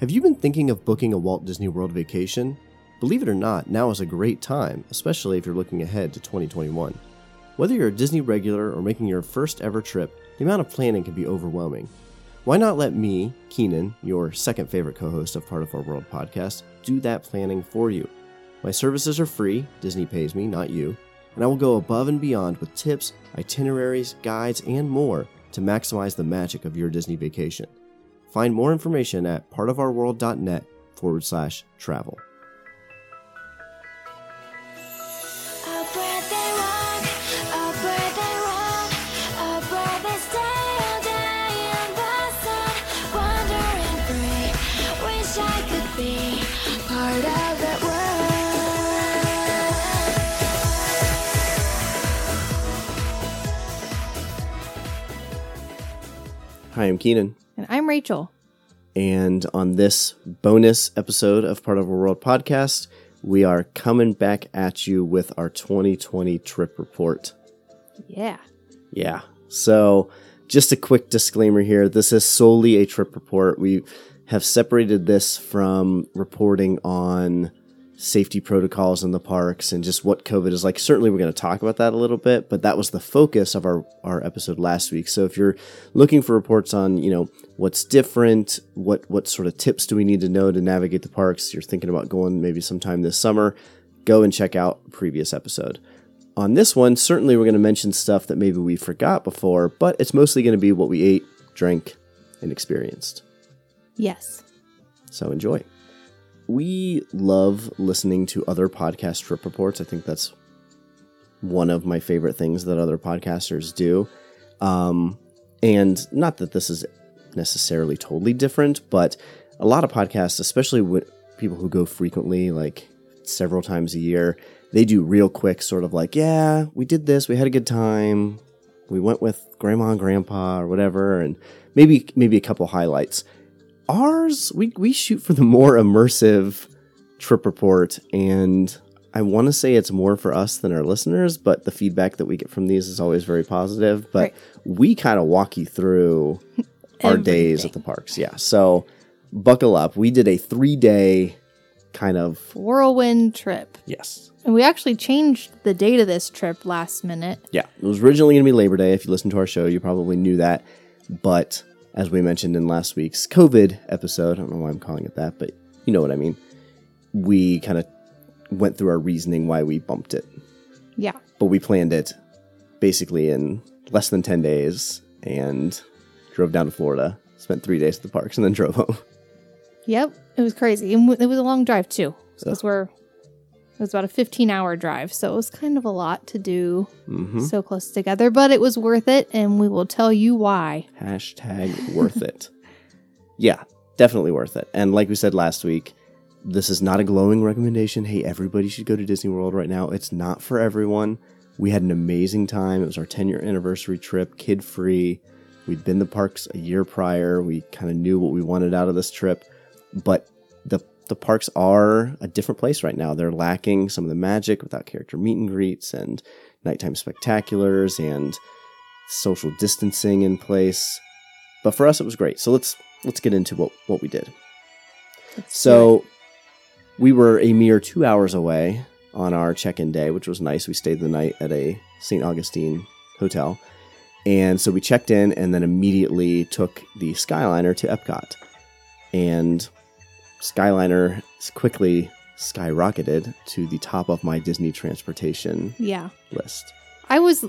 Have you been thinking of booking a Walt Disney World vacation? Believe it or not, now is a great time, especially if you're looking ahead to 2021. Whether you're a Disney regular or making your first ever trip, the amount of planning can be overwhelming. Why not let me, Keenan, your second favorite co host of Part of Our World podcast, do that planning for you? My services are free, Disney pays me, not you, and I will go above and beyond with tips, itineraries, guides, and more to maximize the magic of your Disney vacation. Find more information at partofourworld.net forward slash travel. A breath they walk, a breath they run, a breath they stay all day in the sun, wandering free. Wish I could be part of that world. Hi, I'm Keenan. And I'm Rachel. And on this bonus episode of Part of Our World podcast, we are coming back at you with our 2020 trip report. Yeah. Yeah. So, just a quick disclaimer here this is solely a trip report. We have separated this from reporting on safety protocols in the parks and just what COVID is like. Certainly, we're going to talk about that a little bit, but that was the focus of our, our episode last week. So, if you're looking for reports on, you know, what's different, what, what sort of tips do we need to know to navigate the parks, you're thinking about going maybe sometime this summer, go and check out previous episode on this one, certainly we're going to mention stuff that maybe we forgot before, but it's mostly going to be what we ate, drank, and experienced. Yes. So enjoy. We love listening to other podcast trip reports. I think that's one of my favorite things that other podcasters do. Um, and not that this is necessarily totally different, but a lot of podcasts, especially with people who go frequently, like several times a year, they do real quick, sort of like, yeah, we did this, we had a good time, we went with grandma and grandpa or whatever, and maybe maybe a couple highlights. Ours, we we shoot for the more immersive trip report, and I want to say it's more for us than our listeners, but the feedback that we get from these is always very positive. But Right. we kind of walk you through our days at the parks. Yeah. So buckle up. We did a three day kind of Whirlwind trip. yes. And we actually changed the date of this trip last minute. Yeah. It was originally going to be Labor Day. If you listened to our show, you probably knew that. But as we mentioned in last week's COVID episode, I don't know why I'm calling it that, but you know what I mean. We kind of went through our reasoning why we bumped it. Yeah. but we planned it basically in less than 10 days and drove down to Florida, spent three days at the parks, and then drove home. Yep. It was crazy. And it was a long drive too. Because we're it was about a 15 hour drive. So it was kind of a lot to do hmm so close together, but it was worth it. And we will tell you why. Hashtag worth it. Yeah, definitely worth it. And like we said last week, this is not a glowing recommendation. Hey, everybody should go to Disney World right now. It's not for everyone. We had an amazing time. It was our 10 year anniversary trip, kid free. We'd been to the parks a year prior. We kind of knew what we wanted out of this trip. But the the parks are a different place right now. They're lacking some of the magic without character meet and greets and nighttime spectaculars and social distancing in place. But for us, it was great. So let's let's get into what what we did. Let's So we were a mere two hours away on our check-in day, which was nice. We stayed the night at a St. Augustine hotel, and so we checked in and then immediately took the Skyliner to Epcot, and Skyliner quickly skyrocketed to the top of my Disney transportation yeah. list. I was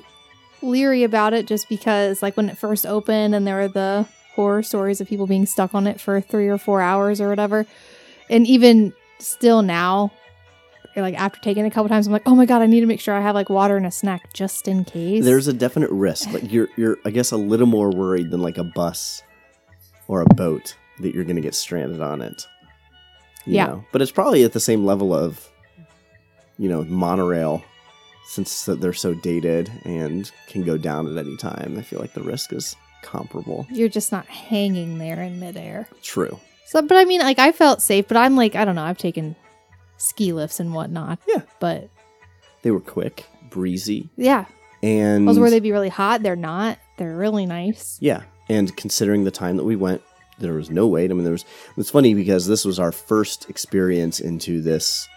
leery about it just because, like, when it first opened and there were the horror stories of people being stuck on it for three or four hours or whatever. And even still now, like, after taking it a couple times, I'm like, oh my God, I need to make sure I have, like, water and a snack just in case. There's a definite risk. Like you're you're I guess a little more worried than like a bus or a boat that you're gonna get stranded on it. Yeah. know? But it's probably at the same level of you know, monorail since they're so dated and can go down at any time. I feel like the risk is comparable. You're just not hanging there in midair. True. So, but I mean, like, I felt safe, but I'm like, I don't know, I've taken ski lifts and whatnot. Yeah. But They were quick, breezy, yeah, and those where they'd be really hot. They're not. They're really nice. Yeah, and considering the time that we went, there was no wait. I mean, there was. It's funny because this was our first experience into this,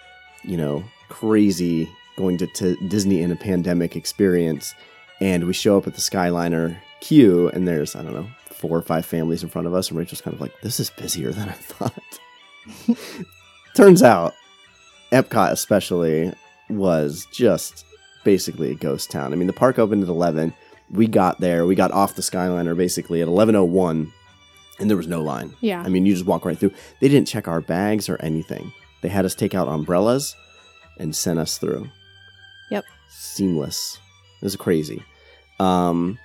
you know, crazy going to, to Disney in a pandemic experience, and we show up at the Skyliner queue, and there's I don't know four or five families in front of us, and Rachel's kind of like, "This is busier than I thought." Turns out, Epcot especially was just basically a ghost town. I mean, the park opened at 11. We got there. We got off the Skyliner basically at 11:01, and there was no line. Yeah. I mean, you just walk right through. They didn't check our bags or anything. They had us take out umbrellas and sent us through. Yep. Seamless. It was crazy. Um,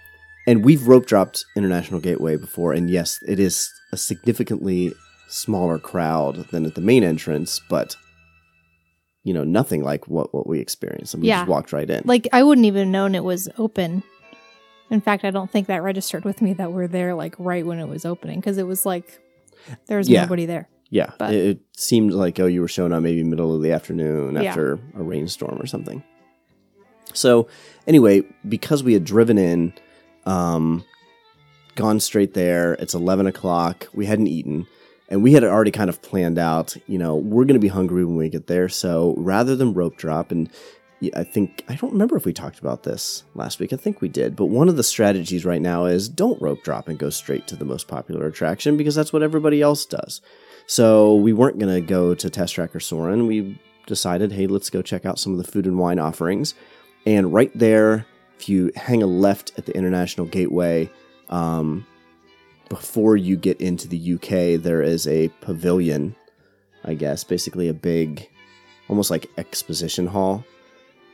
and we've rope dropped International Gateway before, and yes, it is a significantly smaller crowd than at the main entrance, but you know, nothing like what what we experienced. And we Yeah. just walked right in. Like I wouldn't even known it was open. In fact, I don't think that registered with me that we're there like right when it was opening because it was like there was Yeah. nobody there. yeah, but- it, it seemed like oh, you were showing up maybe middle of the afternoon Yeah. after a rainstorm or something. So anyway, because we had driven in, um, gone straight there. It's eleven o'clock. We hadn't eaten, and we had already kind of planned out. You know, we're going to be hungry when we get there. So rather than rope drop, and I think I don't remember if we talked about this last week. I think we did. But one of the strategies right now is don't rope drop and go straight to the most popular attraction because that's what everybody else does. So we weren't going to go to Test Track or Soarin'. We decided, hey, let's go check out some of the food and wine offerings. And right there, if you hang a left at the International Gateway, um, before you get into the UK, there is a pavilion, I guess, basically a big, almost like exposition hall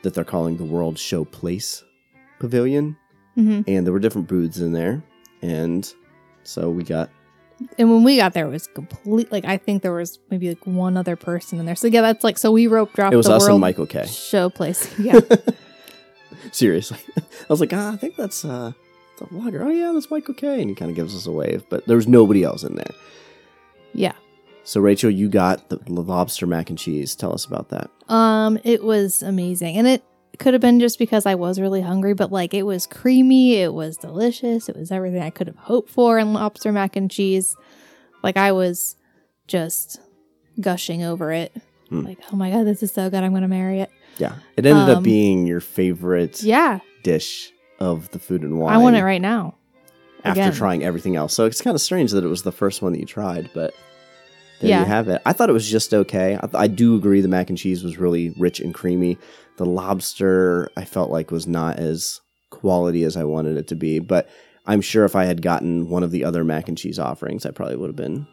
that they're calling the World Show Place Pavilion. hmm And there were different booths in there. And so we got And when we got there, it was complete. Like I think there was maybe like one other person in there. So yeah, that's like so we rope dropped it was the us world and Michael K. show place. Yeah, Seriously. I was like, ah, I think that's uh the vlogger. Oh yeah, that's Michael K. And he kind of gives us a wave, but there was nobody else in there. yeah. So Rachel, you got the lobster mac and cheese. Tell us about that. Um, it was amazing, and it could have been just because I was really hungry, but like it was creamy, it was delicious, it was everything I could have hoped for in lobster mac and cheese. Like I was just gushing over it. Hmm. Like, oh my god, this is so good! I'm gonna marry it. Yeah. It ended up Um, being your favorite Yeah, dish of the food and wine. I want it right now. after again. trying everything else. So it's kind of strange that it was the first one that you tried, but there Yeah. you have it. I thought it was just okay. I, th- I do agree the mac and cheese was really rich and creamy. The lobster I felt like was not as quality as I wanted it to be, but I'm sure if I had gotten one of the other mac and cheese offerings, I probably would have been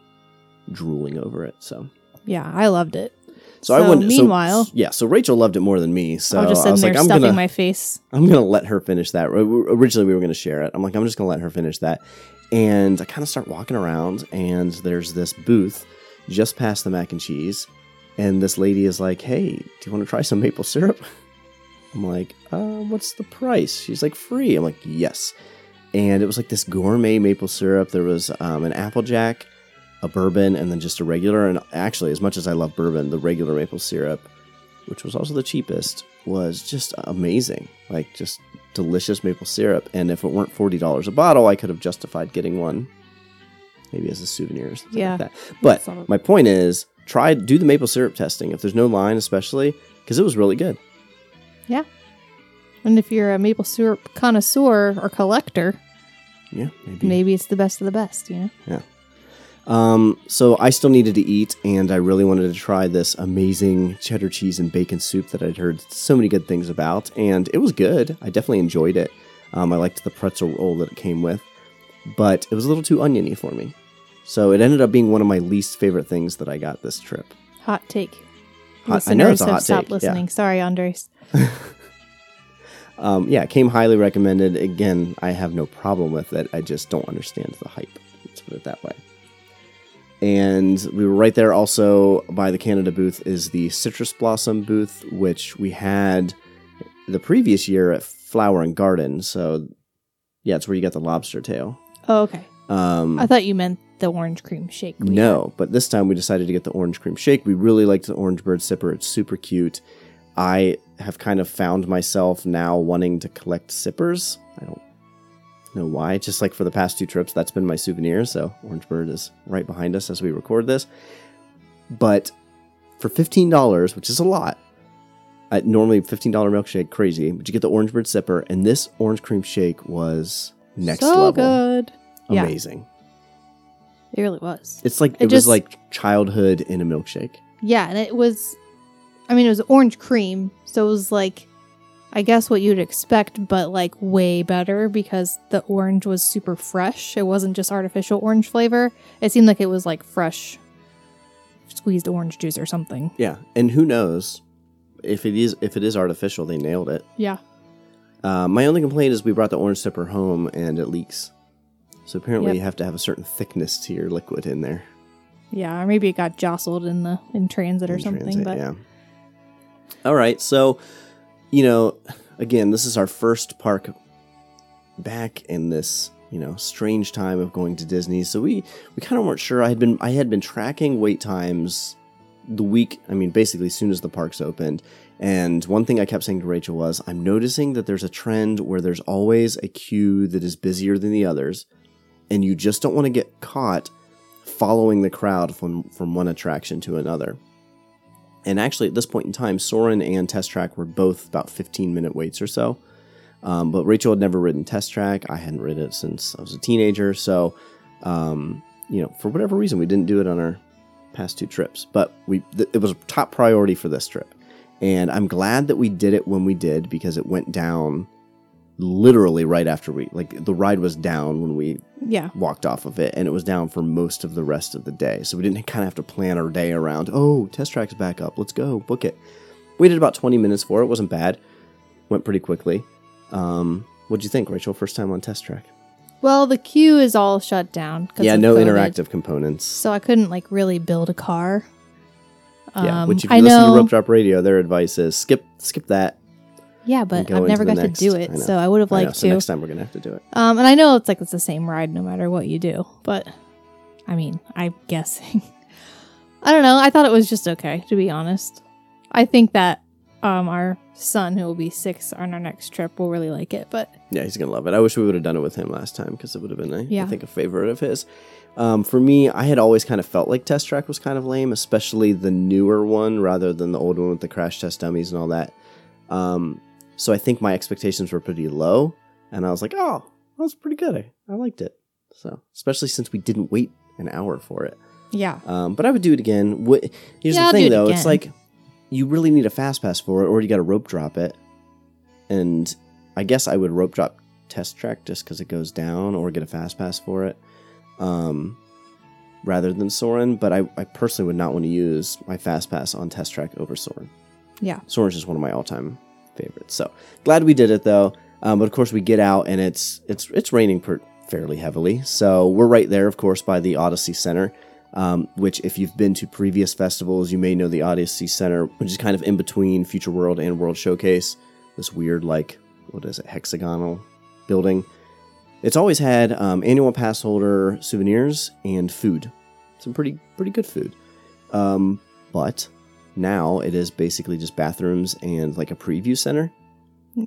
drooling over it. So, Yeah, I loved it. so, I wouldn't. so- meanwhile, yeah. So Rachel loved it more than me. So I was just sitting was there like, I'm stuffing gonna, my face. I'm gonna let her finish that. Originally, we were gonna share it. I'm like, I'm just gonna let her finish that. And I kind of start walking around, and there's this booth just past the mac and cheese, and this lady is like, "Hey, do you want to try some maple syrup?" I'm like, uh, "What's the price?" She's like, "Free." I'm like, "Yes." And it was like this gourmet maple syrup. There was um, an applejack, a bourbon, and then just a regular. And actually, as much as I love bourbon, the regular maple syrup which was also the cheapest, was just amazing. Like just delicious maple syrup. And if it weren't forty dollars a bottle, I could have justified getting one, maybe as a souvenir or something Yeah. like that. But my point is, try do the maple syrup testing if there's no line, especially because it was really good. Yeah, and if you're a maple syrup connoisseur or collector, Yeah, maybe. maybe it's the best of the best. You know. Yeah. Um, so I still needed to eat, and I really wanted to try this amazing cheddar cheese and bacon soup that I'd heard so many good things about, and it was good. I definitely enjoyed it. Um, I liked the pretzel roll that it came with, but it was a little too oniony for me. So it ended up being one of my least favorite things that I got this trip. Hot take. Hot- I know it's a hot stopped take, yeah. listening. Sorry, Andres. Um, yeah, it came highly recommended. Again, I have no problem with it. I just don't understand the hype. Let's put it that way. And we were right there also by the Canada booth is the Citrus Blossom booth, which we had the previous year at Flower and Garden. So, yeah, it's where you get the lobster tail. Oh, okay. Um, I thought you meant the orange cream shake. we no, but this time we decided to get the orange cream shake. We really liked the orange bird sipper. It's super cute. I have kind of found myself now wanting to collect sippers. I don't know why. Just like for the past two trips, that's been my souvenir. So orange bird is right behind us as we record this. But for fifteen dollars, which is a lot, uh, normally fifteen dollar milkshake crazy, but you get the orange bird sipper, and this orange cream shake was next so level, good. Yeah, amazing. it really was. It's like it, It was just- like childhood in a milkshake. Yeah, and it was, I mean, it was orange cream, so it was like, I guess what you'd expect, but like way better because the orange was super fresh. It wasn't just artificial orange flavor. It seemed like it was like fresh squeezed orange juice or something. Yeah, and who knows if it is if it is artificial, they nailed it. Yeah. Uh, my only complaint is we brought the orange sipper home and it leaks. So apparently Yep. you have to have a certain thickness to your liquid in there. Yeah, or maybe it got jostled in the in transit or in something. transit, but yeah. All right, so you know, again, this is our first park back in this you know strange time of going to Disney. So we we kind of weren't sure. I had been I had been tracking wait times the week. I mean, basically, as soon as the parks opened. And one thing I kept saying to Rachel was, I'm noticing that there's a trend where there's always a queue that is busier than the others, and you just don't want to get caught following the crowd from from one attraction to another. And actually, at this point in time, Soarin' and Test Track were both about 15 minute waits or so. Um, but Rachel had never ridden Test Track. I hadn't ridden it since I was a teenager. So, um, you know, for whatever reason, we didn't do it on our past two trips. But we th- it was a top priority for this trip. And I'm glad that we did it when we did because it went down literally right after we, like, the ride was down when we yeah, walked off of it and it was down for most of the rest of the day. So we didn't kind of have to plan our day around, oh, test track's back up. Let's go, book it. Waited about 20 minutes for it. Wasn't bad. Went pretty quickly. Um, what'd you think, Rachel? First time on test track? Well, the queue is all shut down. Yeah, no COVID, interactive components. So I couldn't like really build a car. yeah, Um, which if you I listen to know. Rope Drop Radio, their advice is skip skip that. Yeah, but I've never got the to do it, I so I would have I know, liked so to. next time we're gonna have to do it. Um, and I know it's like it's the same ride no matter what you do, but I mean, I'm guessing. I don't know. I thought it was just okay, to be honest. I think that um, our son, who will be six on our next trip, will really like it. But Yeah, he's gonna love it. I wish we would have done it with him last time because it would have been, a, I Yeah. think, a favorite of his. Um, for me, I had always kind of felt like Test Track was kind of lame, especially the newer one rather than the old one with the crash test dummies and all that. Um, so I think my expectations were pretty low, and I was like, "Oh, that was pretty good. I, I liked it." So, especially since we didn't wait an hour for it. yeah, Um, but I would do it again. What, here's Yeah, the thing, it though. It's like you really need a fast pass for it, or you got to rope drop it. And I guess I would rope drop test track just because it goes down, or get a fast pass for it, um, rather than Soarin'. But I, I personally would not want to use my fast pass on test track over Soarin'. yeah, Soarin's just one of my all-time favorites. So glad we did it though. Um, but of course we get out and it's it's it's raining per- fairly heavily. So we're right there, of course, by the Odyssey Center. Um, which, if you've been to previous festivals, you may know the Odyssey Center, which is kind of in between Future World and World Showcase. This weird, like, what is it, hexagonal building. It's always had um, annual pass holder souvenirs and food. Some pretty pretty good food. Um, but now it is basically just bathrooms and like a preview center.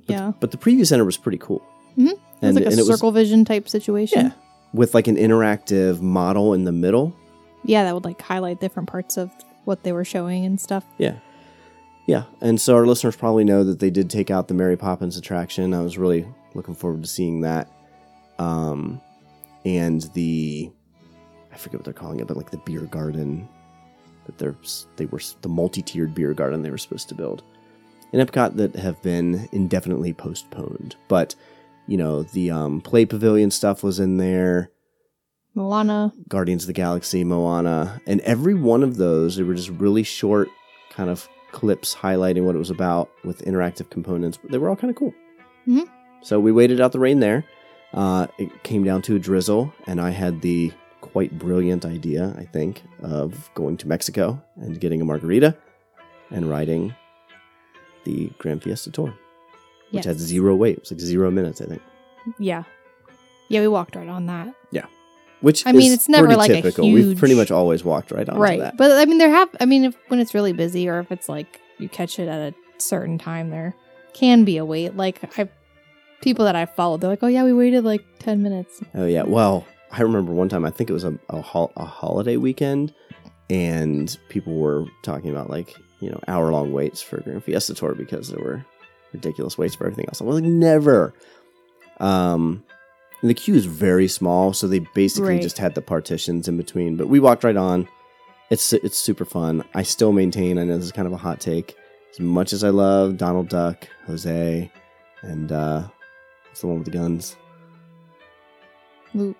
yeah. But the preview center was pretty cool. Mhm. It was And, like a circle vision type situation. yeah, with like an interactive model in the middle. yeah, that would like highlight different parts of what they were showing and stuff. Yeah. Yeah. And so our listeners probably know that they did take out the Mary Poppins attraction. I was really looking forward to seeing that. Um, and the, I forget what they're calling it, but like the beer garden that they're, they were the multi tiered beer garden they were supposed to build in Epcot that have been indefinitely postponed. But, you know, the um, play pavilion stuff was in there. Moana. Guardians of the Galaxy, Moana, and every one of those, they were just really short kind of clips highlighting what it was about with interactive components. They were all kind of cool. Mhm. So we waited out the rain there. Uh, it came down to a drizzle, and I had the quite brilliant idea, I think, of going to Mexico and getting a margarita and riding the Grand Fiesta Tour, which had Yes. zero wait. It was like zero minutes, I think. Yeah. Yeah, we walked right on that. Yeah. Which I mean, it's never like a typical. We've pretty much always walked right onto right. that. But I mean, there have, I mean, if, when it's really busy or if it's like you catch it at a certain time, there can be a wait. Like, I've people that I followed, they're like, "Oh yeah, we waited like ten minutes." Oh yeah. Well, I remember one time. I think it was a a, hol- a holiday weekend, and people were talking about like you know hour long waits for Grand Fiesta Tour because there were ridiculous waits for everything else. I was like, never. Um, and the queue is very small, so they basically Right. just had the partitions in between. But we walked right on. It's it's super fun. I still maintain. I know this is kind of a hot take. As much as I love Donald Duck, Jose, and uh, it's the one with the guns. Ooh,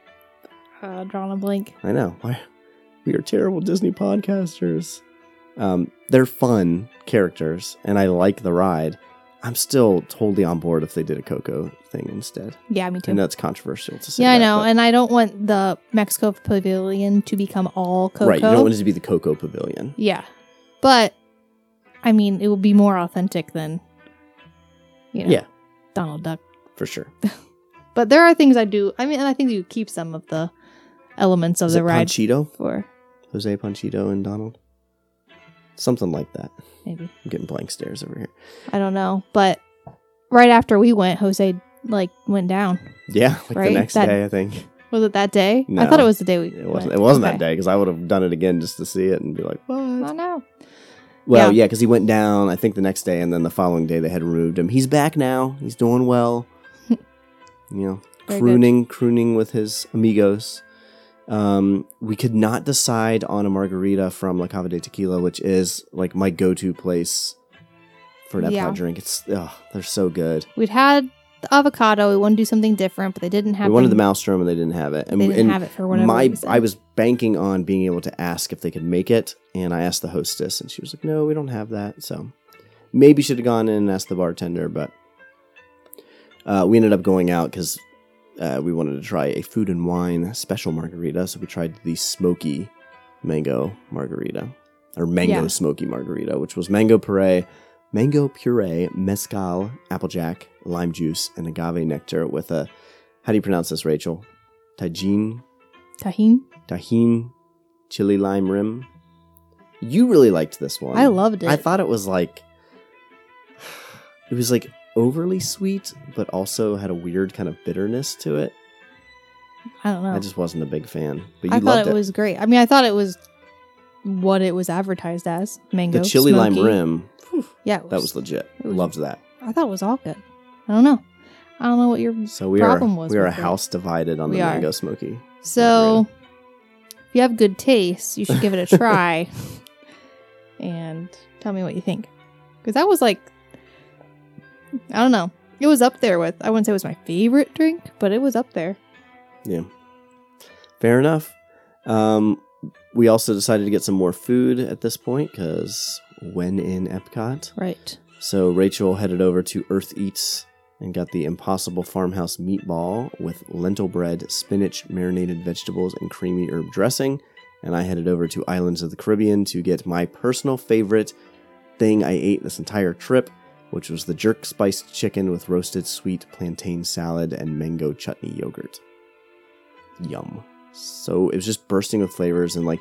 uh, drawing a blank. I know. Why? We are terrible Disney podcasters. Um, they're fun characters, and I like the ride. I'm still totally on board if they did a Coco thing instead. Yeah, me too. Know it's controversial to say. yeah, I that, know, but- and I don't want the Mexico Pavilion to become all Coco. right. You don't want it to be the Coco Pavilion. Yeah, but I mean, it will be more authentic than you know, Yeah. Donald Duck. For sure. But there are things I do. I mean, and I think you keep some of the elements of Is the it ride Panchito? for Jose Panchito and Donald? Something like that. maybe I'm getting blank stares over here. I don't know, but right after we went, Jose like went down. Yeah, like Right? the next That- day, I think. Was it that day? No, I thought it was the day we. It wasn't. went. It wasn't that day because I would have done it again just to see it and be like, "What?" I know. Well, Yeah. yeah, because he went down. I think the next day, and then the following day they had removed him. He's back now. He's doing well. you know, Very good. crooning, crooning with his amigos. Um, we could not decide on a margarita from La Cava del Tequila, which is like my go-to place for an Epcot Yeah. drink. It's oh, they're so good. We'd had the avocado. We wanted to do something different, but they didn't have. we wanted the Maelstrom, and they didn't have it. And, They didn't and have it for whatever my reason. I was banking on being able to ask if they could make it, and I asked the hostess, and she was like, "No, we don't have that." So maybe should have gone in and asked the bartender, but uh, we ended up going out because uh, we wanted to try a food and wine special margarita. So we tried the smoky mango margarita or mango Yeah. smoky margarita, which was mango puree, mango puree, mezcal, applejack, lime juice, and agave nectar with a how do you pronounce this, Rachel? Tajin, tahine. tahin, chili lime rim. You really liked this one. I loved it. I thought it was like it was like overly sweet, but also had a weird kind of bitterness to it. I don't know. I just wasn't a big fan, but you I thought loved it, it. was great. I mean, I thought it was what it was advertised as mango. the chili lime smoky. rim. Yeah, it That was legit. it was- Loved that. I thought it was all good. I don't know. I don't know what your So we problem are was we are a it. house divided on We the are. mango smoky. So, if you have good taste, you should give it a try and tell me what you think. Because that was like, I don't know. It was up there with, I wouldn't say it was my favorite drink, but it was up there. Yeah. Fair enough. Um, we also decided to get some more food at this point because when in Epcot. Right. So Rachel headed over to Earth Eats and got the Impossible Farmhouse meatball with lentil bread, spinach, marinated vegetables, and creamy herb dressing. And I headed over to Islands of the Caribbean to get my personal favorite thing I ate this entire trip, which was the jerk spiced chicken with roasted sweet plantain salad and mango chutney yogurt. Yum. So it was just bursting with flavors and like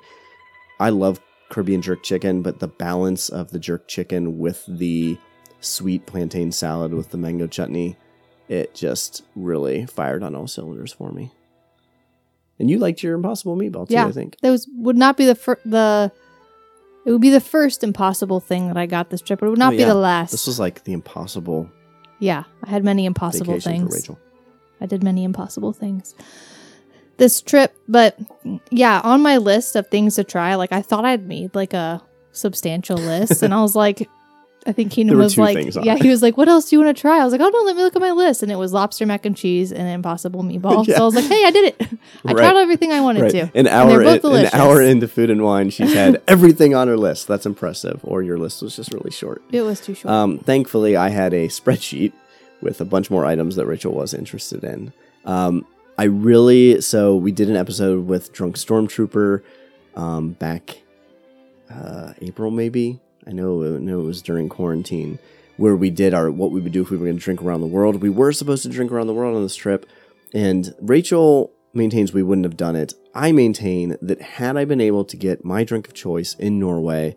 I love Caribbean jerk chicken, but the balance of the jerk chicken with the sweet plantain salad with the mango chutney, it just really fired on all cylinders for me. And you liked your impossible meatball too, Yeah. I think. That was would not be the fir- the it would be the first impossible thing that I got this trip, but it would not Oh, be yeah. the last. This was like the impossible yeah, I had many impossible vacation things. for Rachel. I did many impossible things this trip, but yeah, on my list of things to try, like I thought I'd made like a substantial list, and I was like, I think Keenan was like, yeah, he was like, what else do you want to try? I was like, oh no, let me look at my list, and it was lobster mac and cheese and impossible meatball. Yeah. So I was like, hey, I did it. I Right. tried everything I wanted Right. to. An hour they're both in, an hour into food and wine, she's had everything on her list. That's impressive. Or your list was just really short. It was too short. Um, thankfully, I had a spreadsheet with a bunch more items that Rachel was interested in. Um, I really so we did an episode with Drunk Stormtrooper um, back uh, April maybe. I know, I know it was during quarantine where we did our what we would do if we were going to drink around the world. We were supposed to drink around the world on this trip, and Rachel maintains we wouldn't have done it. I maintain that had I been able to get my drink of choice in Norway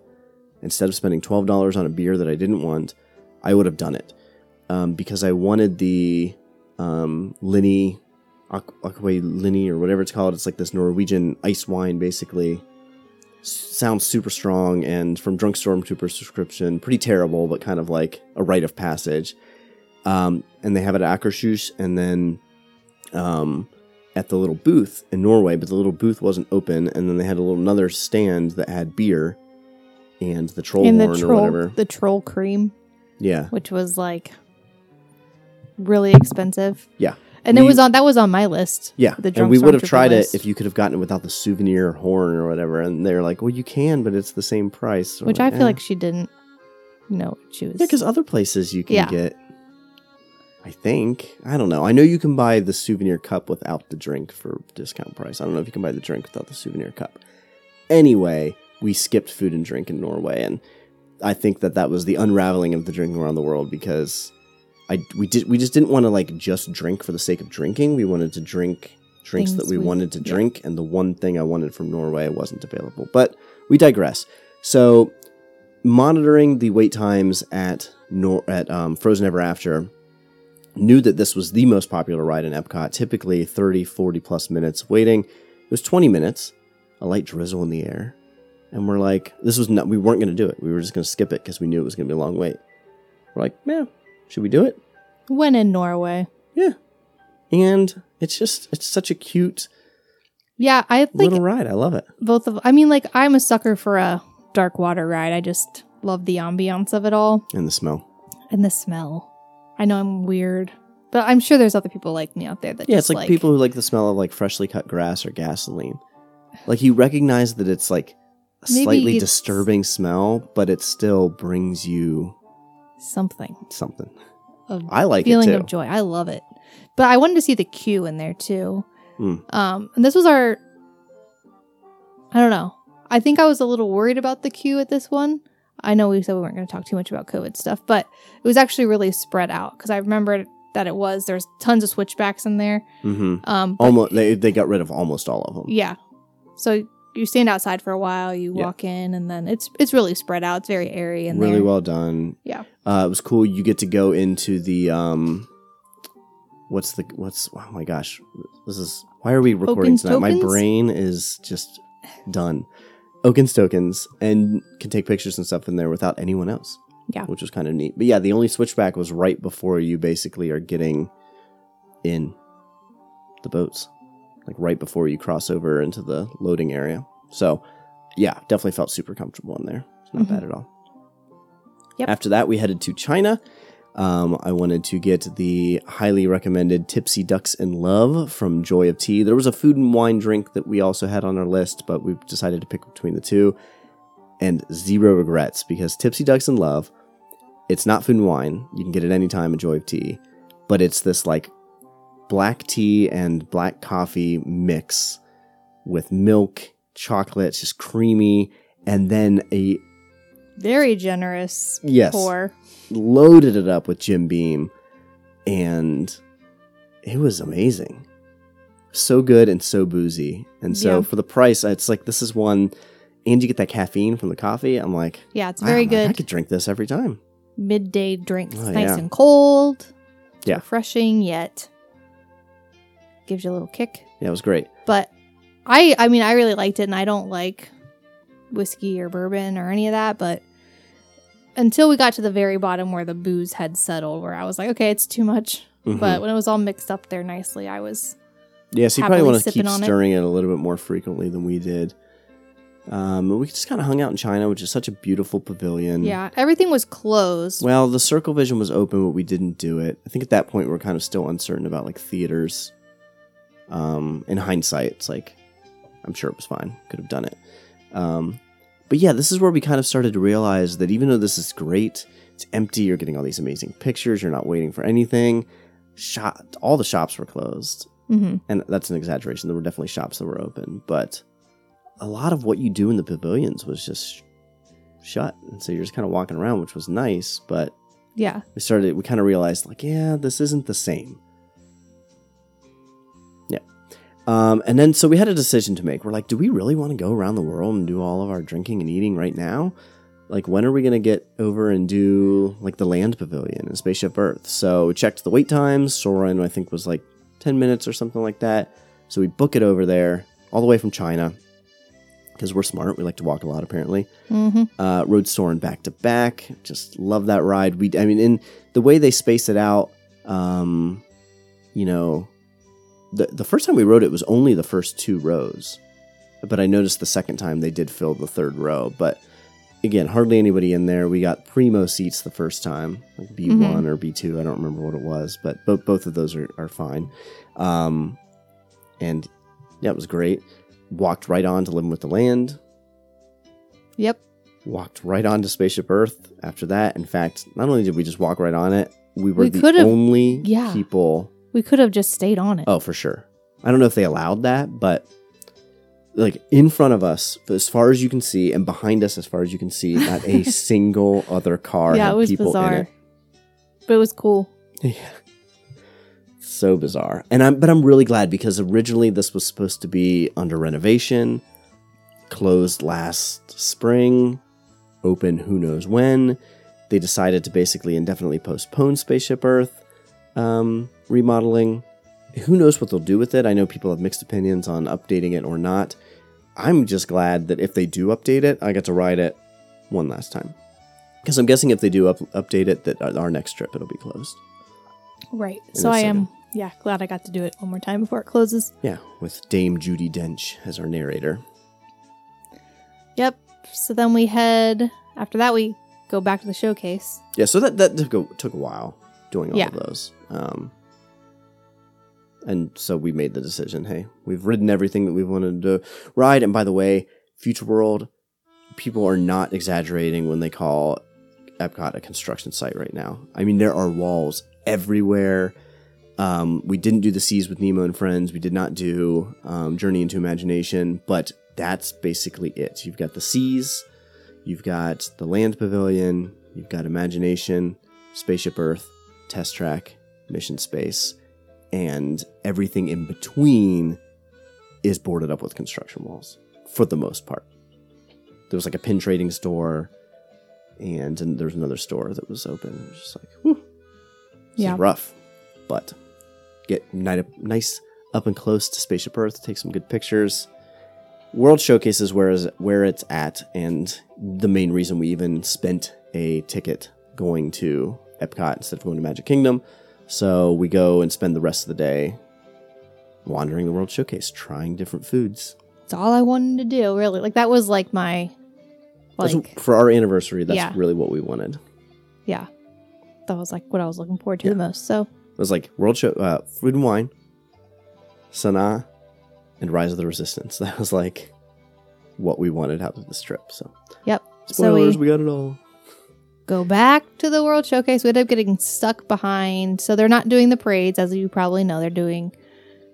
instead of spending twelve dollars on a beer that I didn't want, I would have done it um, because I wanted the um, Linny, Aqua Linny, or whatever it's called. It's like this Norwegian ice wine, basically. Sounds super strong, and from Drunk Stormtrooper subscription, pretty terrible, but kind of like a rite of passage. Um, and they have it at Akershus, and then um, at the little booth in Norway, but the little booth wasn't open, and then they had a little another stand that had beer and the troll and the horn or whatever. the troll cream, Yeah, which was like really expensive. yeah. And it was on that was on my list. Yeah, the and we would have tried list, it if you could have gotten it without the souvenir horn or whatever. And they're like, "Well, you can, but it's the same price." We're which I feel "Eh." like she didn't know she was. yeah, because other places you can Yeah. get. I think I don't know. I know you can buy the souvenir cup without the drink for discount price. I don't know if you can buy the drink without the souvenir cup. Anyway, we skipped food and drink in Norway, and I think that that was the unraveling of the drinking around the world because I we did we just didn't want to like just drink for the sake of drinking. We wanted to drink drinks Things that we we- wanted to yeah. drink, and the one thing I wanted from Norway wasn't available. But we digress. So, monitoring the wait times at Nor- at um, Frozen Ever After, knew that this was the most popular ride in Epcot. Typically 30, 40 plus minutes waiting. It was 20 minutes, a light drizzle in the air, and we're like, this was not. We weren't going to do it. We were just going to skip it because we knew it was going to be a long wait. We're like, yeah, should we do it? when in Norway. Yeah. And it's just it's such a cute Yeah, I like little ride. I love it. both of. I mean, like I'm a sucker for a dark water ride. I just love the ambiance of it all And the smell. and the smell. I know I'm weird, but I'm sure there's other people like me out there that Yeah, it's like, people who like the smell of like freshly cut grass or gasoline. Like you recognize that it's like a Maybe slightly it's- disturbing smell, but it still brings you something something. of I like feeling it too. of joy. I love it. But I wanted to see the queue in there too. Hmm. Um, and this was our. I don't know. I think I was a little worried about the queue at this one. I know we said we weren't going to talk too much about COVID stuff, but it was actually really spread out because I remember that it was. There's tons of switchbacks in there. hmm Um, but- Almost they they got rid of almost all of them. yeah. So you stand outside for a while, you Yeah. walk in, and then it's it's really spread out. It's very airy and really well done. Yeah. Uh, it was cool. You get to go into the um, what's the what's oh my gosh, this is why are we recording Oaken's tonight? My brain is just done. Oaken's tokens and can take pictures and stuff in there without anyone else. Yeah. which was kind of neat. But yeah, the only switchback was right before you basically are getting in the boats, like right before you cross over into the loading area. So yeah, definitely felt super comfortable in there. It's not Mhm. bad at all. Yep. After that, we headed to China. Um, I wanted to get the highly recommended Tipsy Ducks in Love from Joy of Tea. There was a food and wine drink that we also had on our list, but we decided to pick between the two. And zero regrets because Tipsy Ducks in Love, it's not food and wine. You can get it anytime at Joy of Tea, but it's this like black tea and black coffee mix with milk, chocolate, it's just creamy, and then a very generous. Yes. Pour. loaded it up with Jim Beam, and it was amazing. So good and so boozy. And so Yeah. for the price, it's like this is one, and you get that caffeine from the coffee. I'm like, Yeah, it's very I'm like, I could drink this every time. midday drinks. Oh, nice yeah. and cold. Yeah. refreshing yet gives you a little kick. Yeah, it was great. But I I mean I really liked it and I don't like whiskey or bourbon or any of that, but until we got to the very bottom where the booze had settled where I was like, okay, it's too much. Mhm. But when it was all mixed up there nicely, I was yeah, so you probably want to keep on it. stirring it. a little bit more frequently than we did. Um, but we just kind of hung out in China, which is such a beautiful pavilion. yeah, everything was closed. Well, the Circle Vision was open, but we didn't do it. I think at that point we are kind of still uncertain about like theaters. Um, in hindsight, it's like I'm sure it was fine. Could have done it. Um, but yeah, this is where we kind of started to realize that even though this is great, it's empty. You're getting all these amazing pictures. You're not waiting for anything. Shop, all the shops were closed, hmm and that's an exaggeration. There were definitely shops that were open, but a lot of what you do in the pavilions was just shut, and so you're just kind of walking around, which was nice, but Yeah. we started we kind of realized like yeah this isn't the same um, and then so we had a decision to make. We're like do we really want to go around the world and do all of our drinking and eating right now? Like when are we gonna get over and do like the land pavilion and spaceship earth? So we checked the wait times. Soarin' i think was like 10 minutes or something like that. So we book it over there all the way from china. Because we're smart. We like to walk a lot apparently. Mm-hmm. uh, rode Soarin' back to back. Just love that ride. We i mean in the way they space it out um you know the, the first time we rode it was only the first two rows but i noticed the second time they did fill the third row. But again hardly anybody in there. We got primo seats the first time like b1 Mhm. or b2 i don't remember what it was but both both of those are, are fine. Um and yeah it was great. Walked right on to living with the land. Yep. walked right on to spaceship earth after that. In fact not only did we just walk right on it we were We the only yeah. people We could have just stayed on it. Oh, for sure. I don't know if they allowed that, but like in front of us, as far as you can see, and behind us, as far as you can see, not a single other car yeah, had it was people bizarre. in it. But it was cool. Yeah. So bizarre. And I'm but I'm really glad because originally this was supposed to be under renovation, closed last spring, open who knows when. They decided to basically indefinitely postpone Spaceship Earth um, remodeling. Who knows what they'll do with it? I know people have mixed opinions on updating it or not. I'm just glad that if they do update it, I get to ride it one last time. Because I'm guessing if they do up- update it, that our next trip it'll be closed. Right. So I am, yeah, glad I got to do it one more time before it closes. Yeah, with Dame Judi Dench as our narrator. Yep. So then we head, after that, we go back to the showcase. Yeah, so that that took a, took a while doing all Yeah. of those. Um, and so we made the decision. Hey, we've ridden everything that we've wanted to ride. And by the way, Future World, people are not exaggerating when they call Epcot a construction site right now. I mean, there are walls everywhere. Um, we didn't do the Seas with Nemo and Friends. We did not do um, Journey into Imagination, but that's basically it. You've got the seas, you've got the land pavilion, you've got Imagination, Spaceship Earth, Test Track, Mission Space, and everything in between is boarded up with construction walls for the most part. There was like a pin trading store, and, and there was another store that was open. It was just like, whew, Yeah. rough, but get ni- nice up and close to Spaceship Earth, take some good pictures. World showcases where is where it's at, and the main reason we even spent a ticket going to Epcot instead of going to Magic Kingdom. So we go and spend the rest of the day wandering the World Showcase, trying different foods. It's all I wanted to do, really. Like, that was like my, That's- like, for our anniversary, that's Yeah. really what we wanted. yeah. That was like what I was looking forward to the most. So, It was like World Show, uh, Food and Wine, Sanaa, and Rise of the Resistance. That was like what we wanted out of this trip. So yep. So spoilers, we we got it all. Go back to the World Showcase. We end up getting stuck behind. So they're not doing the parades, as you probably know. They're doing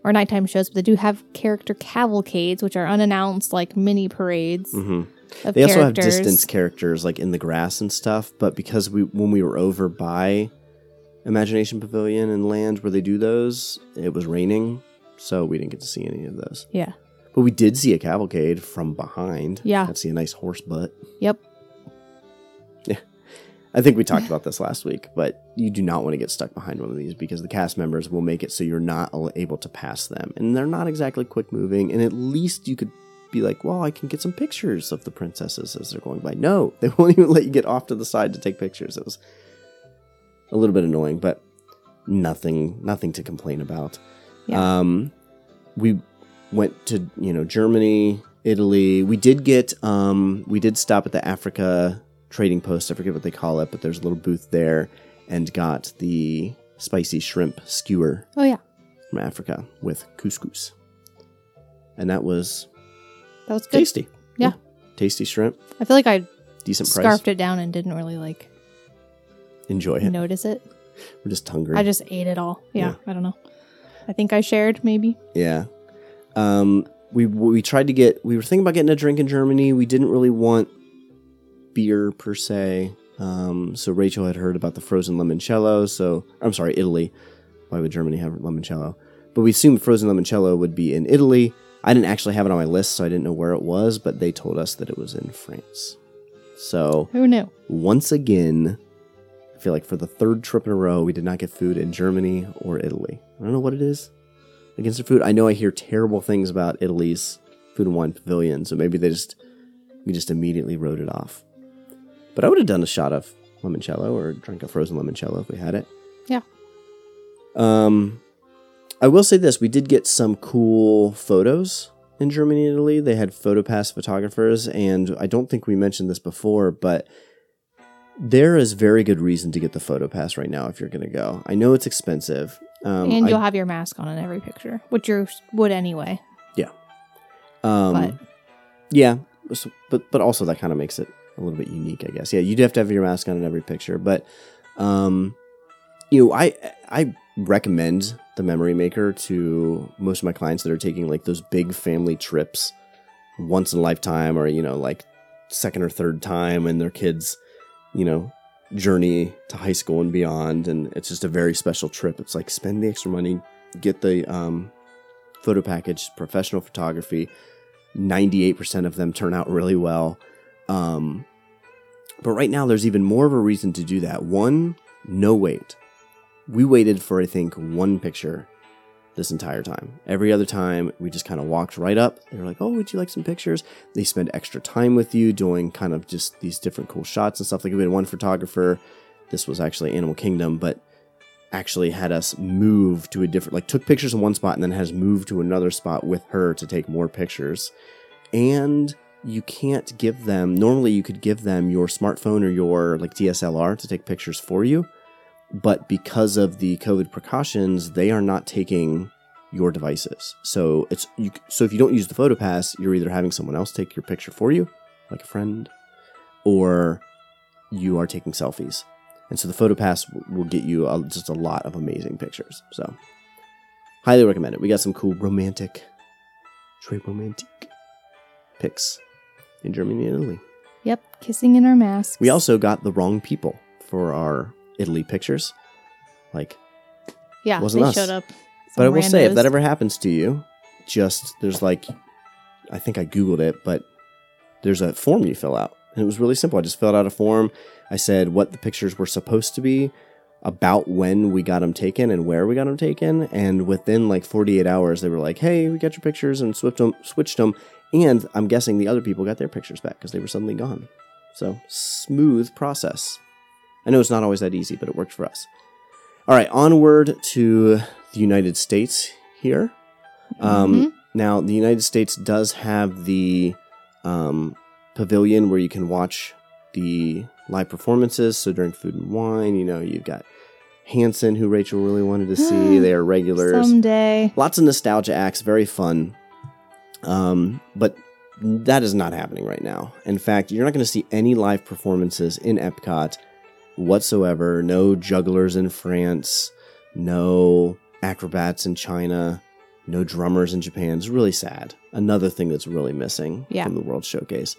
or nighttime shows, but they do have character cavalcades, which are unannounced, like mini parades hmm of They also have distance characters like in the grass and stuff, but because we when we were over by Imagination Pavilion and Land where they do those, it was raining, so we didn't get to see any of those. Yeah. But we did see a cavalcade from behind. Yeah. Got to see a nice horse butt. Yep. I think we talked about this last week, but you do not want to get stuck behind one of these because the cast members will make it so you're not able to pass them. And they're not exactly quick moving, and at least you could be like, well, I can get some pictures of the princesses as they're going by. No, they won't even let you get off to the side to take pictures. It was a little bit annoying, but nothing nothing to complain about. Yeah. Um we went to, you know, Germany, Italy. We did get um we did stop at the Africa trading post. I forget what they call it, but there's a little booth there and got the spicy shrimp skewer Oh, yeah. from Africa with couscous. And that was That was good. tasty. Yeah. Tasty shrimp, I feel like I decent price. scarfed it down and didn't really like Enjoy it. notice it. We're just hungry. I just ate it all. Yeah, Yeah. I don't know. I think I shared maybe. Yeah. Um, we we tried to get. We were thinking about getting a drink in Germany. We didn't really want beer per se. Um, so Rachel had heard about the frozen limoncello. So I'm sorry, Italy. Why would Germany have limoncello? But we assumed frozen limoncello would be in Italy. I didn't actually have it on my list, so I didn't know where it was. But they told us that it was in France. So Who knew? once again, I feel like for the third trip in a row, we did not get food in Germany or Italy. I don't know what it is against the food. I know I hear terrible things about Italy's food and wine pavilion, so maybe they just we just immediately wrote it off. But I would have done a shot of limoncello or drank a frozen limoncello if we had it. Yeah. Um, I will say this: we did get some cool photos in Germany and Italy. They had PhotoPass photographers, and I don't think we mentioned this before, but there is very good reason to get the PhotoPass right now if you're going to go. I know it's expensive, um, and you'll have your mask on in every picture, which you would anyway. Yeah. Um, but- yeah, but but also that kind of makes it a little bit unique, I guess. Yeah, you'd have to have your mask on in every picture, but um, you know, I I recommend the Memory Maker to most of my clients that are taking like those big family trips once in a lifetime, or you know, like second or third time in their kids, you know, journey to high school and beyond, and it's just a very special trip. It's like spend the extra money, get the um, photo package, professional photography. 98% of them turn out really well. Um, but right now, there's even more of a reason to do that. One, no wait. We waited for, I think, one picture this entire time. Every other time, we just kind of walked right up. They were like, Oh, would you like some pictures? They spend extra time with you doing kind of just these different cool shots and stuff. Like, we had one photographer, this was actually Animal Kingdom, but actually had us move to a different like took pictures in one spot and then has moved to another spot with her to take more pictures and you can't give them normally you could give them your smartphone or your like DSLR to take pictures for you but because of the covid precautions they are not taking your devices. So it's you so if you don't use the photo pass you're either having someone else take your picture for you like a friend or you are taking selfies. And so the photo pass will get you a, just a lot of amazing pictures so. Highly recommend it. We got some cool romantic très romantic pics in germany and italy Yep, kissing in our masks. we also got the wrong people for our italy pictures like yeah, wasn't they us. showed up. but I will say, if that ever happens to you, just there's like, I think I Googled it, but there's a form you fill out. And it was really simple. I just filled out a form. I said what the pictures were supposed to be, about when we got them taken and where we got them taken. And within like 48 hours, they were like, hey, we got your pictures and switched them. Switched them. And I'm guessing the other people got their pictures back because they were suddenly gone. So smooth process. I know it's not always that easy, but it worked for us. All right, onward to the United States here. Um, Mhm. Now, the United States does have the um, pavilion where you can watch the live performances. So during Food and Wine, you know, you've got Hanson, who Rachel really wanted to see. they are regulars. Someday. Lots of nostalgia acts, very fun. Um, but that is not happening right now. In fact, you're not going to see any live performances in Epcot whatsoever. No jugglers in France, no acrobats in China, no drummers in Japan. It's really sad. Another thing that's really missing Yeah. from the World Showcase.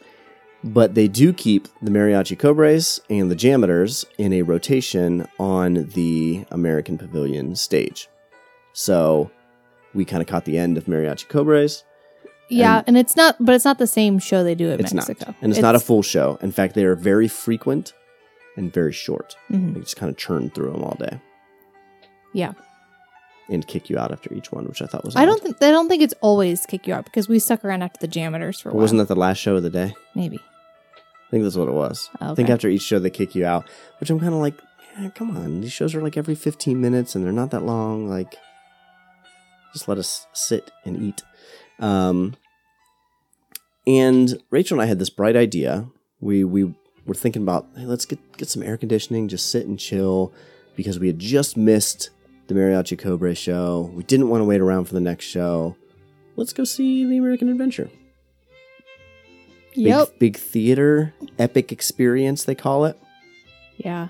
But they do keep the Mariachi Cobras and the JAMMitors in a rotation on the American Pavilion stage. So we kind of caught the end of Mariachi Cobras. Yeah, and, it's not, but it's not the same show they do in It's Mexico. not. And it's, not a full show. In fact, they are very frequent and very short. Mhm. They just kind of churn through them all day Yeah, and kick you out after each one, which I thought was I don't think I don't think it's always kick you out because we stuck around after the JAMMitors for a while. wasn't that the last show of the day? maybe? I think that's what it was. I think after each show they kick you out, which I'm kind of like, yeah, come on, these shows are like every 15 minutes and they're not that long. Like, just let us sit and eat. Um, and Rachel and I had this bright idea. We we were thinking about, hey, let's get get some air conditioning, just sit and chill, because we had just missed the Mariachi Cobre show. We didn't want to wait around for the next show. Let's go see the American Adventure. Yep. big theater, epic experience, they call it, Yeah,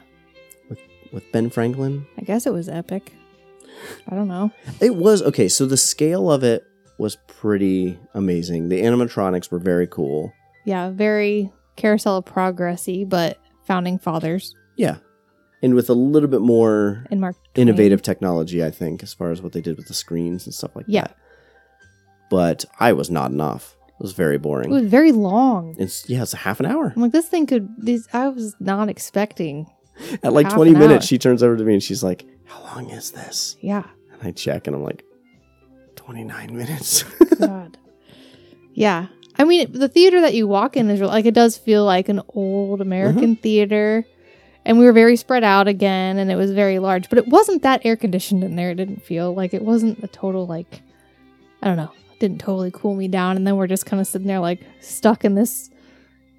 With, with Ben Franklin. I guess it was epic. I don't know. It was okay. So the scale of it was pretty amazing. The animatronics were very cool. Yeah, very carousel of progressy, but founding fathers Yeah. And with a little bit more and Mark Twain. innovative technology, I think, as far as what they did with the screens and stuff like Yeah. that. But I was nodding off. It was very boring. It was very long. It's yeah, it's a half an hour. I'm like, this thing could. These I was not expecting. At like half 20 minutes, hour. she turns over to me and she's like, How long is this? Yeah. And I check and I'm like, 29 minutes. God. yeah. I mean, the theater that you walk in is real- like it does feel like an old American mm-hmm. theater. And we were very spread out again, and it was very large, but it wasn't that air conditioned in there. It didn't feel like it wasn't a total like, I don't know, didn't totally cool me down. And then we're just kind of sitting there like stuck in this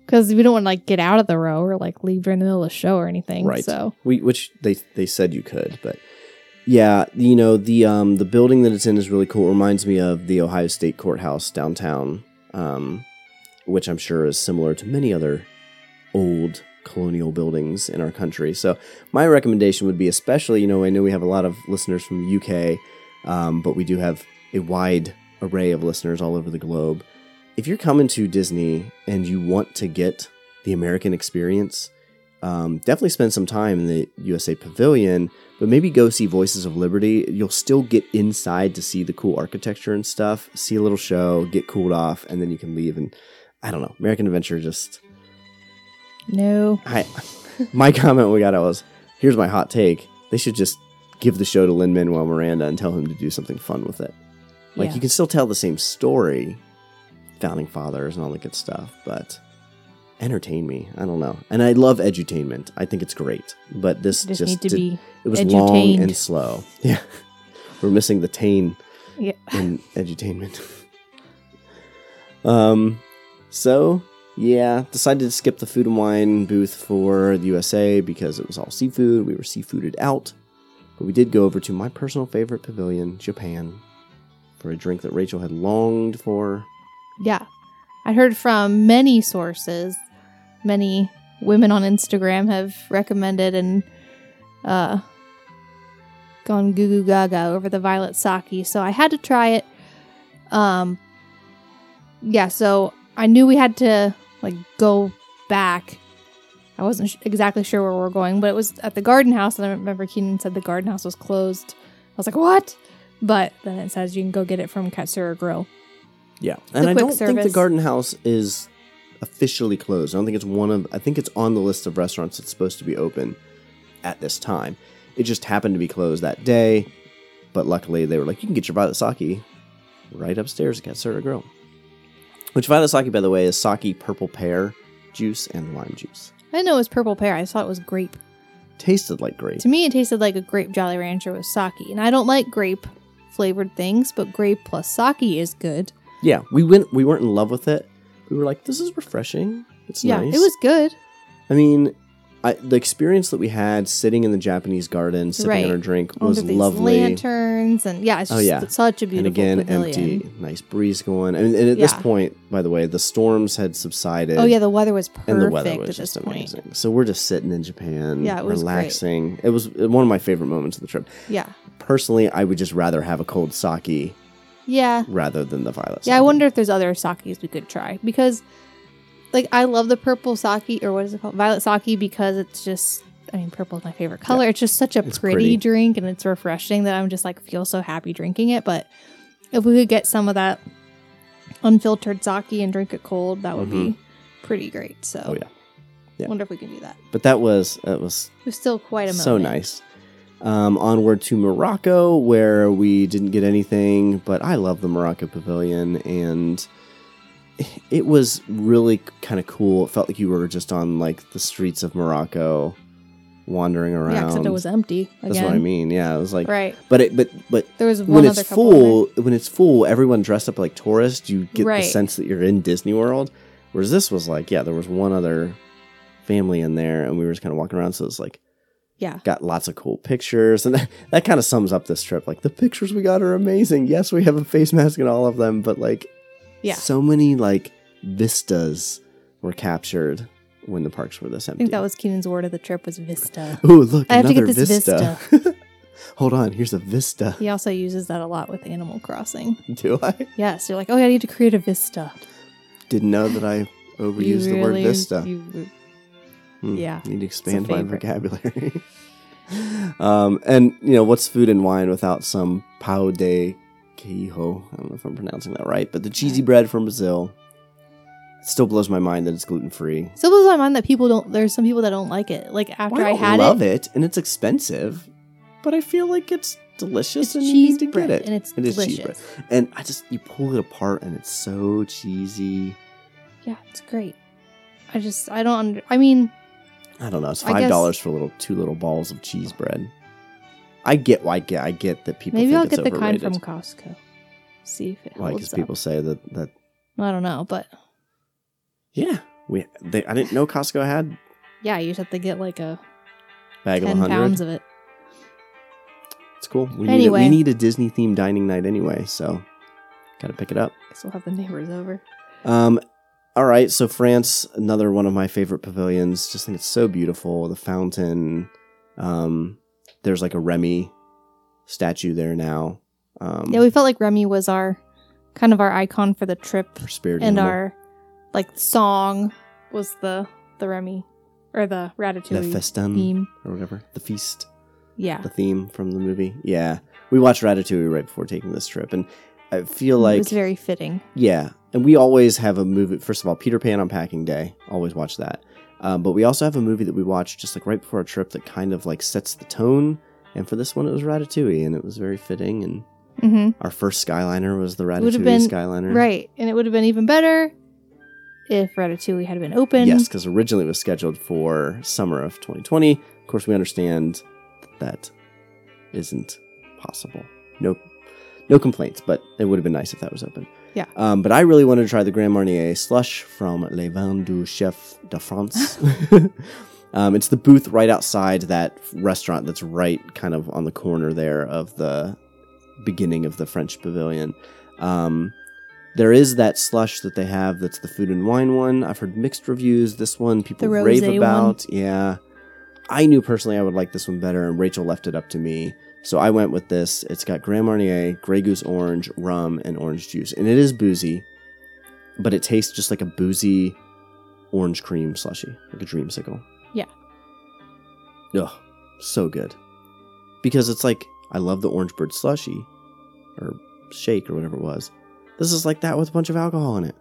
because we don't want to like get out of the row or like leave during the middle of the show or anything. Right. So we which they they said you could, but yeah, you know the um the building that it's in is really cool. It reminds me of the Ohio State Courthouse downtown, um, which I'm sure is similar to many other old colonial buildings in our country. So my recommendation would be, especially you know I know we have a lot of listeners from the UK, um, but we do have a wide array of listeners all over the globe. If you're coming to Disney and you want to get the American experience, um, definitely spend some time in the USA Pavilion, but maybe go see Voices of Liberty. You'll still get inside to see the cool architecture and stuff, see a little show, get cooled off, and then you can leave. And I don't know, American Adventure just. no, I, my comment we got out was, here's my hot take: they should just give the show to Lin Manuel Miranda and tell him to do something fun with it. Like Yeah. you can still tell the same story, founding fathers and all that good stuff, but entertain me. I don't know. And I love edutainment. I think it's great. But this just, just, did- be it was long and slow. Yeah. We're missing the tane yeah. in edutainment. um so yeah, decided to skip the food and wine booth for the USA because it was all seafood. We were seafooded out. But we did go over to my personal favorite pavilion, Japan, for a drink that Rachel had longed for. Yeah. I heard from many sources, many women on Instagram have recommended and uh, gone goo goo gaga over the violet sake. So I had to try it. Um, yeah, so I knew we had to like go back. I wasn't sh- exactly sure where we were going, but it was at the garden house. And I remember Keenan said the garden house was closed. I was like, what? But then it says you can go get it from Katsura Grill. Yeah. And I don't think the garden house is officially closed. I don't think it's one of I think it's on the list of restaurants that's supposed to be open at this time. It just happened to be closed that day, but luckily they were like, you can get your violet sake right upstairs at Katsura Grill. Which violet sake, by the way, is sake purple pear juice and lime juice. I didn't know it was purple pear. I thought it was grape. Tasted like grape. To me, it tasted like a grape Jolly Rancher with sake. And I don't like grape flavored things, but grape plus sake is good. Yeah, we went. We weren't in love with it. We were like, this is refreshing. It's yeah, nice. it was good. I mean, I, the experience that we had sitting in the Japanese garden, sipping Right. on our drink, was Under these lovely. lanterns and yeah, it's Oh, just yeah. such a beautiful. and again, pavilion. empty, nice breeze going. I mean, and at this point, by the way, the storms had subsided. Oh yeah, the weather was perfect and the weather was just this point. amazing. So we're just sitting in Japan, Yeah, it was great. relaxing. It was one of my favorite moments of the trip. Yeah, Personally, I would just rather have a cold sake yeah, rather than the violet. yeah. I wonder if there's other sakes we could try because, like, I love the purple sake or what is it called, violet sake because it's just. I mean, purple is my favorite color. It's just such a pretty, pretty. drink and it's refreshing that I'm just like feel so happy drinking it. But if we could get some of that unfiltered sake and drink it cold, that would be mm-hmm. pretty great. So, Oh yeah, Yeah. wonder if we can do that. but that was that was It was still quite a moment. so nice. Um, onward to Morocco, where we didn't get anything, but I love the Morocco Pavilion, and it was really kind of cool. It felt like you were just on like the streets of Morocco, wandering around. Yeah, except it was empty. Again. That's what I mean. Yeah, it was like, Right. but it, but but There was when it's full, when it's full, everyone dressed up like tourists. You get Right. the sense that you're in Disney World. Whereas this was like, yeah, there was one other family in there, and we were just kind of walking around. So it's like Yeah. got lots of cool pictures, and that, that kind of sums up this trip. Like the pictures we got are amazing. Yes, we have a face mask in all of them, but like, Yeah. so many like vistas were captured when the parks were this empty. I think that was Keenan's word of the trip was vista. Ooh, look, I have to get this vista. Hold on, here's a vista. He also uses that a lot with Animal Crossing. Do I? Yes, you're like, oh yeah, I need to create a vista. Didn't know that I overused You the word vista. you- Hmm, yeah, Need to expand my vocabulary. um, and you know what's food and wine without some pão de queijo. I don't know if I'm pronouncing that right, but the cheesy bread from Brazil. It still blows my mind that it's gluten free. Still blows my mind that people don't. There's some people that don't like it. Like after I I, don't had love it, it, and it's expensive, but I feel like it's delicious It's and you need to bread, get it. and it's It is cheese delicious. bread. And I just you pull it apart and it's so cheesy. yeah, it's great. I just I don't. Under, I mean, I don't know. It's I five guess- dollars for little two little balls of cheese bread. I get why I get I get that people maybe think I'll it's get the kind overrated. from Costco. See if it Why? holds Because up. people say that that I don't know, but yeah we they I didn't know Costco had yeah, you just have to get like a bag of ten hundred. pounds of it. It's cool. We need a, Anyway. we need a Disney themed dining night anyway, so gotta pick it up. Guess we'll have the neighbors over. Um, all right, so France, another one of my favorite pavilions. Just think it's so beautiful. The fountain. Um, there's like a Remy statue there now. Um, Yeah, we felt like Remy was our kind of our icon for the trip, our spirit and animal. our like song was the the Remy or the Ratatouille the festin theme. or whatever the feast, Yeah, the theme from the movie. Yeah, we watched Ratatouille right before taking this trip, and I feel like it was very fitting. Yeah, and we always have a movie. First of all, Peter Pan on Packing Day. Always watch that. Um, but we also have a movie that we watch just like right before our trip that kind of like sets the tone. And for this one, it was Ratatouille, and it was very fitting. And hmm our first Skyliner was the Ratatouille been- Skyliner. Right, and it would have been even better if Ratatouille had been open. Yes, because originally it was scheduled for summer of 2020. Of course, we understand that isn't possible. No, no complaints, but it would have been nice if that was open. Yeah. Um, but I really wanted to try the Grand Marnier slush from Les Vins du Chef de France. um, it's the booth right outside that restaurant that's right kind of on the corner there of the beginning of the French pavilion. Um, there is that slush that they have that's the food and wine one. I've heard mixed reviews. This one people rave rosé one. about. Yeah. I knew personally I would like this one better, and Rachel left it up to me. So I went with this. It's got Grand Marnier, Grey Goose Orange, rum, and orange juice. And it is boozy, but it tastes just like a boozy orange cream slushy, like a dreamsicle. Yeah. Ugh, so good. Because it's like, I love the orange bird slushy, or shake, or whatever it was. This is like that with a bunch of alcohol in it.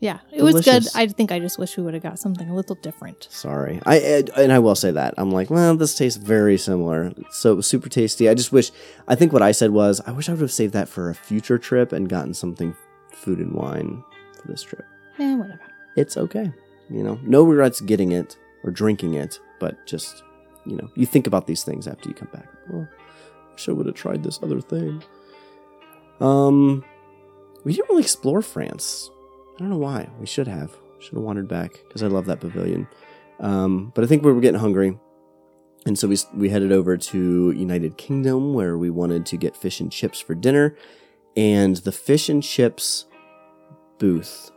Yeah, it was good. I think I just wish we would have got something a little different. Sorry, I and- and I will say that I'm like, well, this tastes very similar. So it was super tasty. I just wish. I think what I said was, I wish I would have saved that for a future trip and gotten something food and wine for this trip. Yeah, whatever. It's okay, you know, no regrets getting it or drinking it, but just you know, you think about these things after you come back. Well, I wish I would have tried this other thing. Um, we didn't really explore France. I don't know why. We should have. Should have wandered back because I love that pavilion. Um, but I think we were getting hungry, and so we we headed over to United Kingdom where we wanted to get fish and chips for dinner, and the fish and chips booth,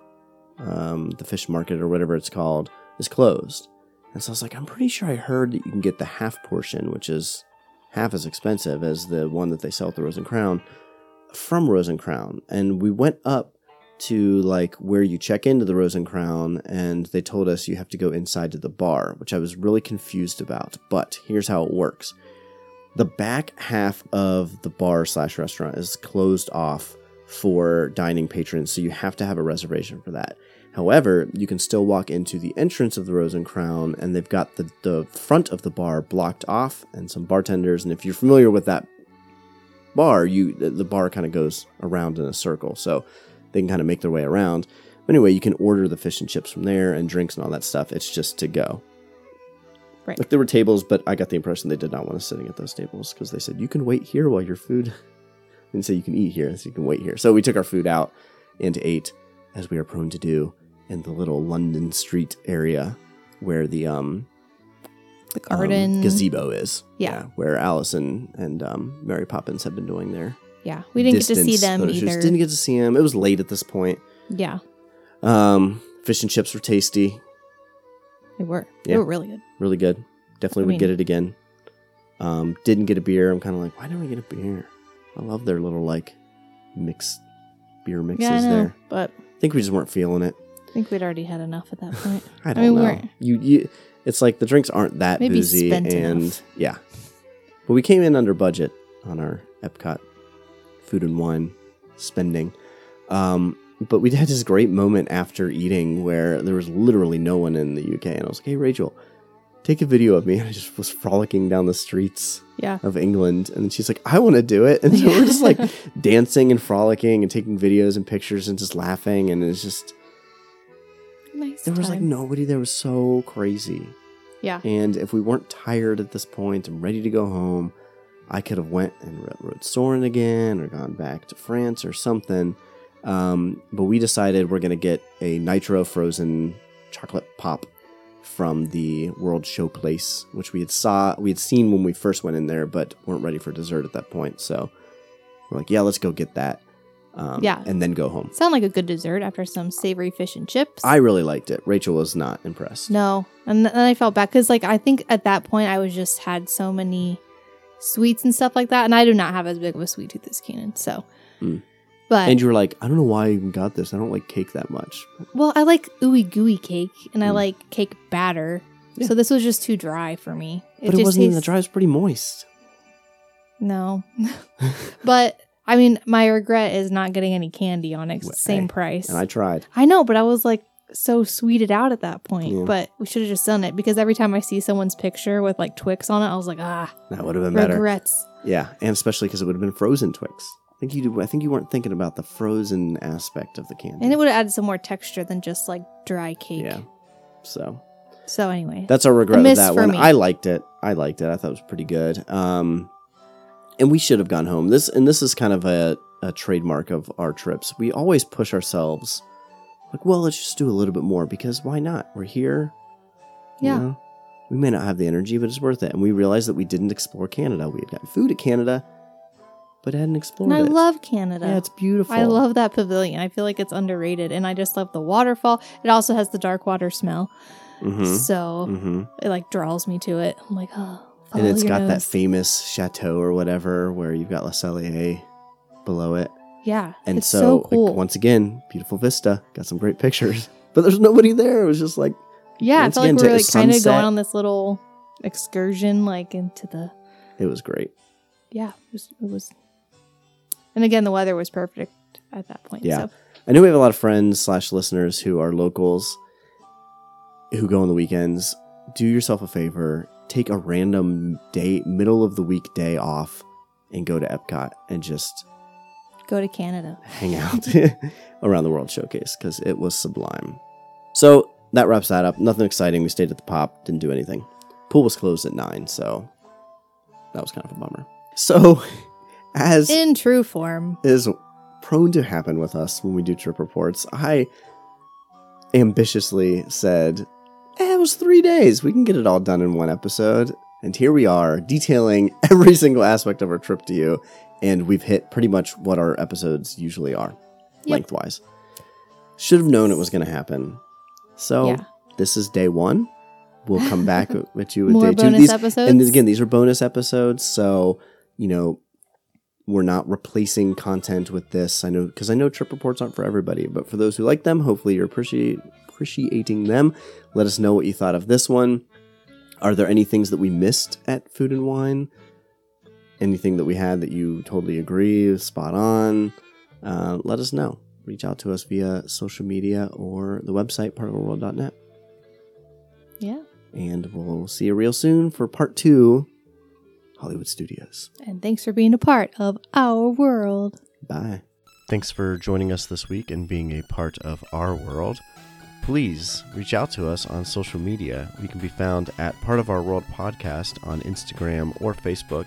um, the fish market or whatever it's called, is closed. And so I was like, I'm pretty sure I heard that you can get the half portion, which is half as expensive as the one that they sell at the Rose and Crown, from Rose and Crown. And we went up to like where you check into the Rose and Crown, and they told us you have to go inside to the bar, which I was really confused about. But here's how it works: the back half of the bar slash restaurant is closed off for dining patrons, so you have to have a reservation for that. However, you can still walk into the entrance of the Rose and Crown, and they've got the, the front of the bar blocked off and some bartenders. And if you're familiar with that bar, you the the bar kind of goes around in a circle, so they can kind of make their way around. But anyway, you can order the fish and chips from there and drinks and all that stuff. It's just to go. Right. Like there were tables, but I got the impression they did not want us sitting at those tables because they said you can wait here while your food. and say you can eat here, so you can wait here. So we took our food out and ate, as we are prone to do, in the little London Street area where the um The um, garden. gazebo is. Yeah. where Allison and um, Mary Poppins have been doing their. Yeah, we didn't get to see them either. Didn't get to see them. It was late at this point. yeah, Um, fish and chips were tasty, they were. Yeah. They were really good. really good. Definitely I would mean- get it again. Um, didn't get a beer. I'm kind of like, why didn't we get a beer? I love their little like mix beer mixes yeah, I know, there. but I think we just weren't feeling it. I think we'd already had enough at that point. I don't mean, know. You, you, it's like the drinks aren't that Maybe boozy, and enough. yeah. But we came in under budget on our Epcot food and wine spending. Um, but we had this great moment after eating where there was literally no one in the UK, and I was like, "Hey, Rachel, take a video of me." And I just was frolicking down the streets Yeah. of England, and she's like, "I want to do it," and so we're just like dancing and frolicking and taking videos and pictures and just laughing, and it's just Nice. there was like nobody there was so crazy. Yeah. And if we weren't tired at this point and ready to go home, I could have went and ro- rode Soarin' again or gone back to France or something. Um, but we decided we're going to get a nitro frozen chocolate pop from the World ShowPlace, which we had saw we had seen when we first went in there, but weren't ready for dessert at that point. So we're like, yeah, let's go get that. Um, Yeah. and then go home. Sound like a good dessert after some savory fish and chips. I really liked it. Rachel was not impressed. No, and then I felt bad because, like, I think at that point I was just had so many sweets and stuff like that, and I do not have as big of a sweet tooth as Keenan. So, Mm. but And you were like, I don't know why I even got this. I don't like cake that much. well, I like ooey gooey cake, and I Mm. like cake batter. Yeah. So this was just too dry for me. But it, wasn't even the dry. It was pretty moist. No, but I mean, my regret is not getting any candy on it. 'cause it's the Hey, same price. And I tried. I know, but I was like so sweeted out at that point. Yeah. But we should have just done it because every time I see someone's picture with like Twix on it, I was like, ah, That would have been better. regrets. Yeah, and especially because it would have been frozen Twix. I think you. I think you weren't thinking about the frozen aspect of the candy. And it would have added some more texture than just like dry cake. Yeah. So So anyway, that's our regret miss that one. me. I liked it. I liked it. I thought it was pretty good. Um, and we should have gone home. This and this is kind of a, a trademark of our trips. We always push ourselves. Like, well, let's just do a little bit more because why not? We're here. you Yeah. know? we may not have the energy, but it's worth it. And we realized that we didn't explore Canada. We had gotten food at Canada, but hadn't explored and I it. love Canada. Yeah, it's beautiful. I love that pavilion. I feel like it's underrated, and I just love the waterfall. It also has the dark water smell, hmm so hmm it like draws me to it. I'm like, oh, And it's got that famous chateau or whatever where you've got Le Cellier below it. Yeah, And it's so, so, like, cool. once again, beautiful vista. Got some great pictures. But there's nobody there. It was just like, yeah, I once felt again, like we were like kind of going on this little excursion, like into the it was great. yeah, it was, it was. And again, the weather was perfect at that point. Yeah. So I know we have a lot of friends slash listeners who are locals who go on the weekends. Do yourself a favor, take a random day, middle of the week day off, and go to Epcot and just go to Canada. hang out around the World Showcase because it was sublime. So that wraps that up. Nothing exciting. We stayed at the pop, didn't do anything. Pool was closed at nine, so that was kind of a bummer. So, as In true form. is prone to happen with us when we do trip reports, I ambitiously said, eh, "It was three days. We can get it all done in one episode." And here we are, detailing every single aspect of our trip to you, and we've hit pretty much what our episodes usually are, Yep. lengthwise. Should have known it was going to happen. So Yeah. this is day one. We'll come back at you with More day two. These, episodes. and again, these are bonus episodes, so you know we're not replacing content with this. I know because I know trip reports aren't for everybody, but for those who like them, hopefully you're appreciate, appreciating them. Let us know what you thought of this one. Are there any things that we missed at Food and Wine? Anything that we had that you totally agree, spot on? Uh, let us know. Reach out to us via social media or the website partofourworld.net. yeah. And we'll see you real soon for part two Hollywood Studios. And thanks for being a part of our world. Bye. Thanks for joining us this week and being a part of our world. Please reach out to us on social media. We can be found at Part of Our World Podcast on Instagram or Facebook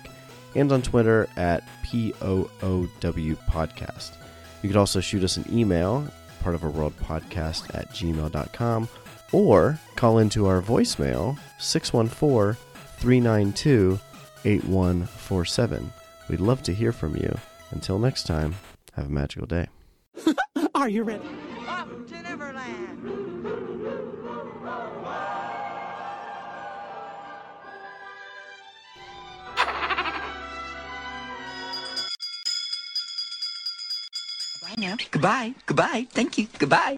and on Twitter at POOW Podcast. You could also shoot us an email, part of our world podcast at gmail.com, or call into our voicemail 614 392 8147. We'd love to hear from you. Until next time, have a magical day. Are you ready? Up to Neverland. Goodbye. Goodbye. Thank you. Goodbye.